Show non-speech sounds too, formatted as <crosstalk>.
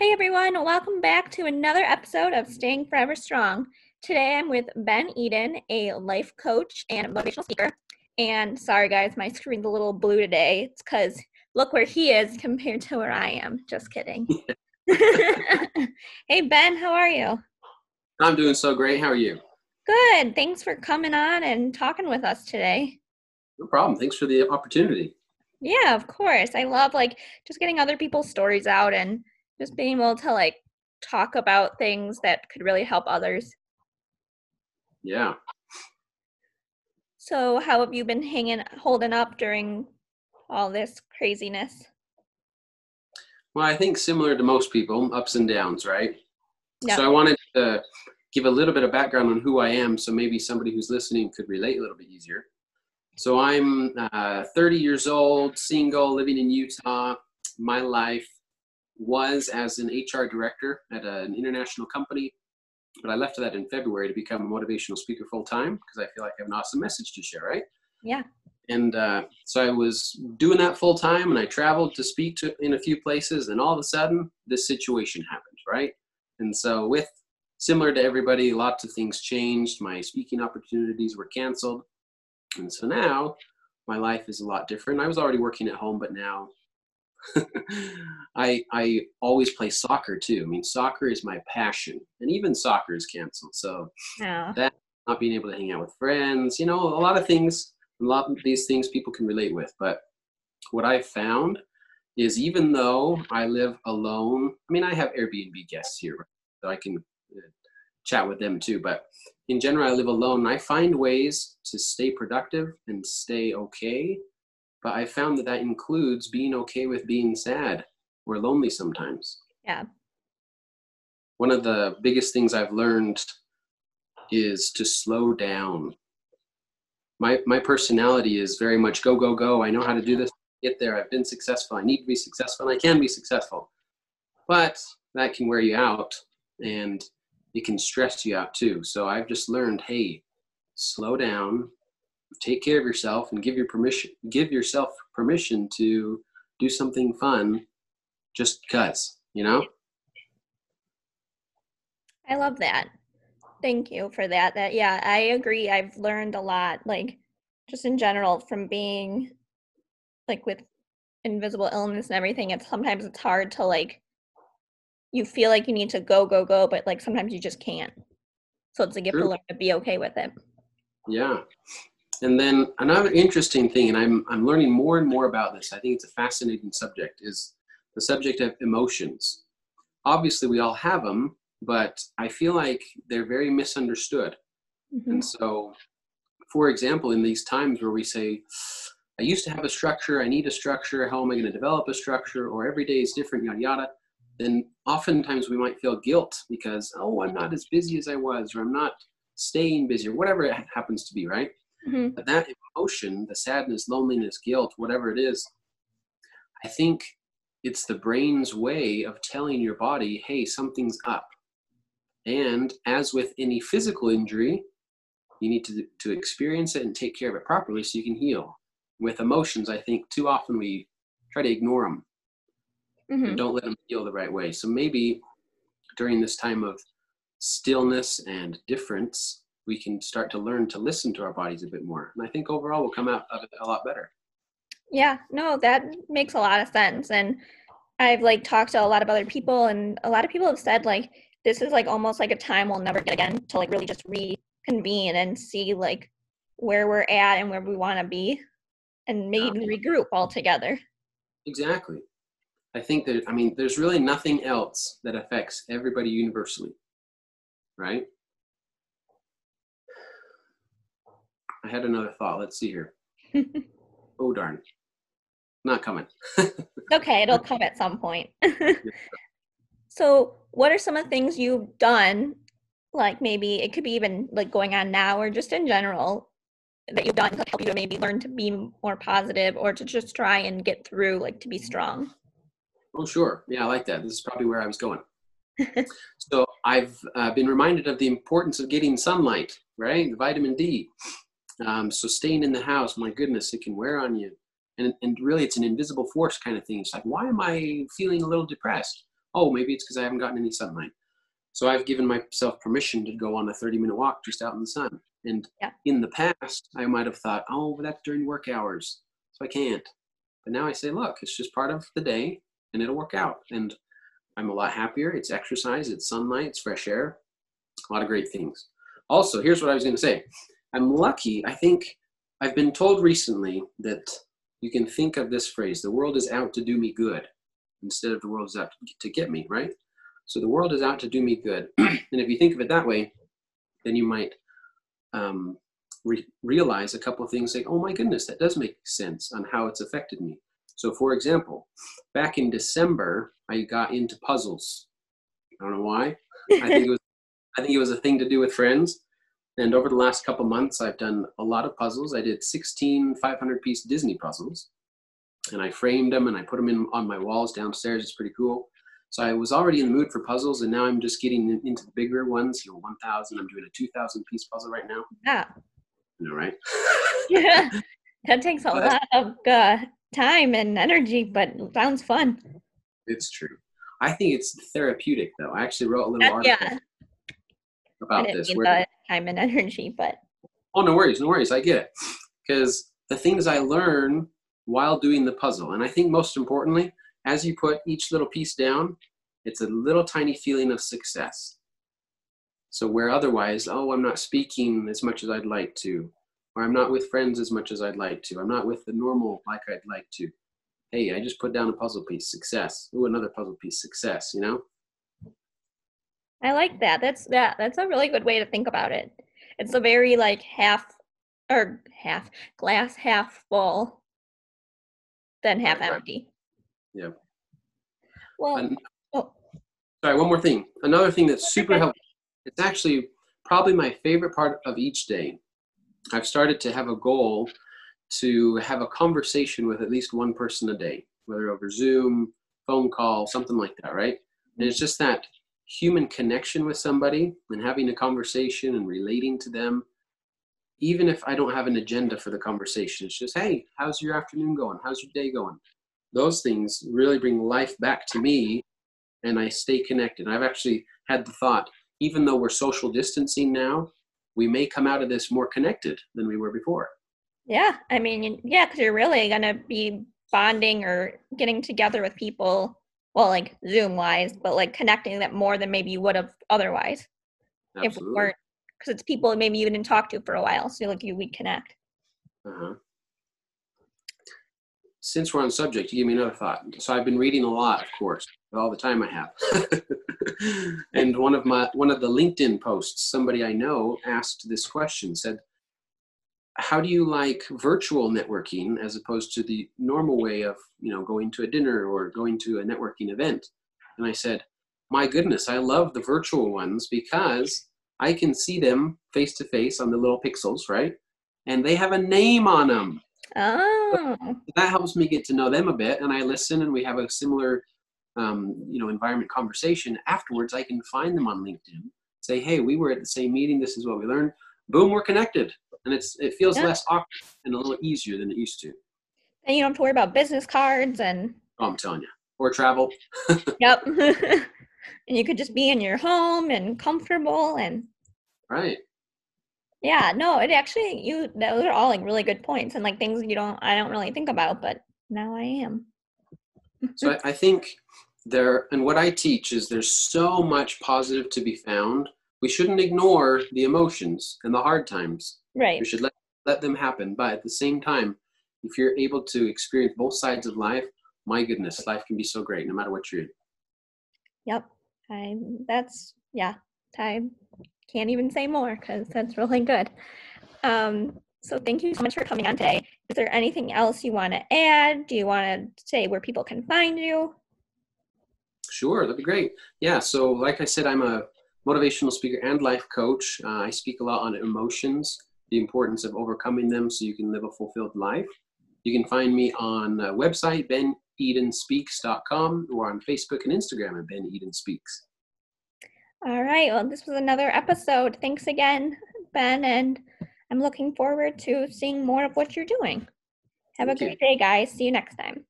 Hey everyone, welcome back to another episode of Staying Forever Strong. Today I'm with Ben Eden, a life coach and motivational speaker. And sorry guys, my screen's a little blue today. It's because look where he is compared to where I am. Just kidding. <laughs> <laughs> hey Ben, how are you? I'm doing so great. How are you? Good. Thanks for coming on and talking with us today. No problem. Thanks for the opportunity. Yeah, of course. I love like just getting other people's stories out and just being able to like talk about things that could really help others. Yeah. So, how have you been hanging, holding up during all this craziness? Well, I think similar to most people, ups and downs, right? Yeah. So, I wanted to give a little bit of background on who I am so maybe somebody who's listening could relate a little bit easier. So, I'm uh, 30 years old, single, living in Utah. My life was as an HR director at an international company, but I left that in February to become a motivational speaker full time because I feel like I have an awesome message to share, right? Yeah. And uh, so I was doing that full time, and I traveled to speak to in a few places, and all of a sudden, this situation happened, right? And so, with similar to everybody, lots of things changed. My speaking opportunities were canceled, and so now my life is a lot different. I was already working at home, but now <laughs> I I always play soccer too. I mean, soccer is my passion, and even soccer is canceled. So yeah. that not being able to hang out with friends, you know, a lot of things, a lot of these things people can relate with. But what I've found is even though I live alone, I mean, I have Airbnb guests here, so I can uh, chat with them too. But in general, I live alone. I find ways to stay productive and stay okay but I found that that includes being okay with being sad or lonely sometimes. Yeah. One of the biggest things I've learned is to slow down. My my personality is very much go go go. I know how to do this. Get there. I've been successful. I need to be successful. And I can be successful. But that can wear you out and it can stress you out too. So I've just learned, hey, slow down, take care of yourself and give your permission give yourself permission to do something fun just because you know? I love that. Thank you for that. That yeah i agree. I've learned a lot like just in general from being like with invisible illness and everything it's sometimes it's hard to like you feel like you need to go go go but like sometimes you just can't. So it's a gift have to learn to be okay with it. Yeah and then another interesting thing, and I'm I'm learning more and more about this. I think it's a fascinating subject. Is the subject of emotions. Obviously, we all have them, but I feel like they're very misunderstood. Mm-hmm. And so, for example, in these times where we say, I used to have a structure, I need a structure, how am I going to develop a structure, or every day is different, yada yada, then oftentimes we might feel guilt because, oh, I'm not as busy as I was, or I'm not staying busy, or whatever it happens to be, right? Mm-hmm. But that emotion, the sadness, loneliness, guilt, whatever it is, I think it's the brain's way of telling your body, hey, something's up. And as with any physical injury, you need to, to experience it and take care of it properly so you can heal. With emotions, I think too often we try to ignore them mm-hmm. and don't let them heal the right way. So maybe during this time of stillness and difference, we can start to learn to listen to our bodies a bit more. And I think overall we'll come out of it a lot better. Yeah, no, that makes a lot of sense. And I've like talked to a lot of other people and a lot of people have said like this is like almost like a time we'll never get again to like really just reconvene and see like where we're at and where we want to be and maybe regroup all together. Exactly. I think that I mean there's really nothing else that affects everybody universally. Right? I had another thought. Let's see here. <laughs> oh darn, not coming. <laughs> okay, it'll come at some point. <laughs> so, what are some of the things you've done? Like maybe it could be even like going on now, or just in general, that you've done to help you to maybe learn to be more positive, or to just try and get through, like to be strong. Oh, sure. Yeah, I like that. This is probably where I was going. so I've uh, been reminded of the importance of getting sunlight, right? Vitamin D. Um, so staying in the house, my goodness, it can wear on you. And, and really, it's an invisible force kind of thing. It's like, why am I feeling a little depressed? Oh, maybe it's because I haven't gotten any sunlight. So I've given myself permission to go on a 30 minute walk just out in the sun. And Yeah. in the past, I might have thought, oh, but that's during work hours, so I can't. But now I say, look, it's just part of the day and it'll work out. And I'm a lot happier. It's exercise, it's sunlight, it's fresh air, a lot of great things. Also, here's what I was going to say I'm lucky. I think I've been told recently that you can think of this phrase the world is out to do me good instead of the world is out to get me, right? So the world is out to do me good. <clears throat> and if you think of it that way, then you might um, re- realize a couple of things like, oh my goodness, that does make sense on how it's affected me. So, for example, back in December, I got into puzzles. I don't know why. I think it was I think it was a thing to do with friends. And over the last couple months, I've done a lot of puzzles. I did 16 500 piece Disney puzzles, and I framed them and I put them in on my walls downstairs. It's pretty cool. So I was already in the mood for puzzles, and now I'm just getting into the bigger ones. You know, 1,000. I'm doing a 2,000 piece puzzle right now. Yeah. You know, right? <laughs> Yeah. <laughs> that takes a But- lot of uh, time and energy, but sounds fun. It's true. I think it's therapeutic, though. I actually wrote a little Uh, article yeah. I about didn't this. Where, the time and <laughs> energy, but Oh, no worries, no worries. I get it. Because the things I learn while doing the puzzle, and I think most importantly, as you put each little piece down, it's a little tiny feeling of success. So, where otherwise, oh, I'm not speaking as much as I'd like to, or I'm not with friends as much as I'd like to, I'm not with the normal like I'd like to. Hey, I just put down a puzzle piece, success. Ooh, another puzzle piece, success, you know? I like that. That's that. That's a really good way to think about it. It's a very like half or half glass half full, then half Right, right. empty. Yeah. Well, And oh, Sorry, one more thing. Another thing that's super helpful. It's actually probably my favorite part of each day. I've started to have a goal to have a conversation with at least one person a day, whether over Zoom, phone call, something like that, right? And it's just that human connection with somebody and having a conversation and relating to them, even if I don't have an agenda for the conversation. It's just, hey, how's your afternoon going? How's your day going? Those things really bring life back to me and I stay connected. I've actually had the thought, even though we're social distancing now, we may come out of this more connected than we were before. yeah. I mean, yeah, because you're really gonna be bonding or getting together with people. Well, like Zoom wise, but like connecting that more than maybe you would have otherwise if we Absolutely. weren't. Because it's people maybe you didn't talk to for a while, so like you we connect. Uh-huh. Since we're on subject, you give me another thought. So I've been reading a lot, of course, all the time I have. <laughs> and one of my one of the LinkedIn posts, somebody I know asked this question, said, How do you like virtual networking as opposed to the normal way of, you know, going to a dinner or going to a networking event? And I said, My goodness, I love the virtual ones because I can see them face to face on the little pixels, right? And they have a name on them Oh, that helps me get to know them a bit and i listen and we have a similar um, you know environment conversation. Afterwards i can find them on linkedin say hey we were at the same meeting. This is what we learned. Boom we're connected and it's it feels Yeah. less awkward and a little easier than it used to and you don't have to worry about business cards and oh, i'm telling you or travel <laughs> Yep. <laughs> and you could just be in your home and comfortable and right yeah, no, it actually you those are all like really good points and like things you don't I don't really think about, but now I am. so I, I think there and what i teach is there's so much positive to be found we shouldn't ignore the emotions and the hard times Right. We should let, let them happen but at the same time if you're able to experience both sides of life my goodness life can be so great no matter what you're in Yep. I that's yeah. I can't even say more cuz that's really good. Um so thank you so much for coming on today. Is there anything else you want to add? Do you want to say where people can find you? sure that'd be great yeah so like i said i'm a motivational speaker and life coach uh, i speak a lot on emotions the importance of overcoming them so you can live a fulfilled life you can find me on the website benedenspeaks.com or on facebook and instagram at ben eden speaks All right. Well, this was another episode. Thanks again, Ben, and I'm looking forward to seeing more of what you're doing. Have Thank a you. great day, guys. See you next time.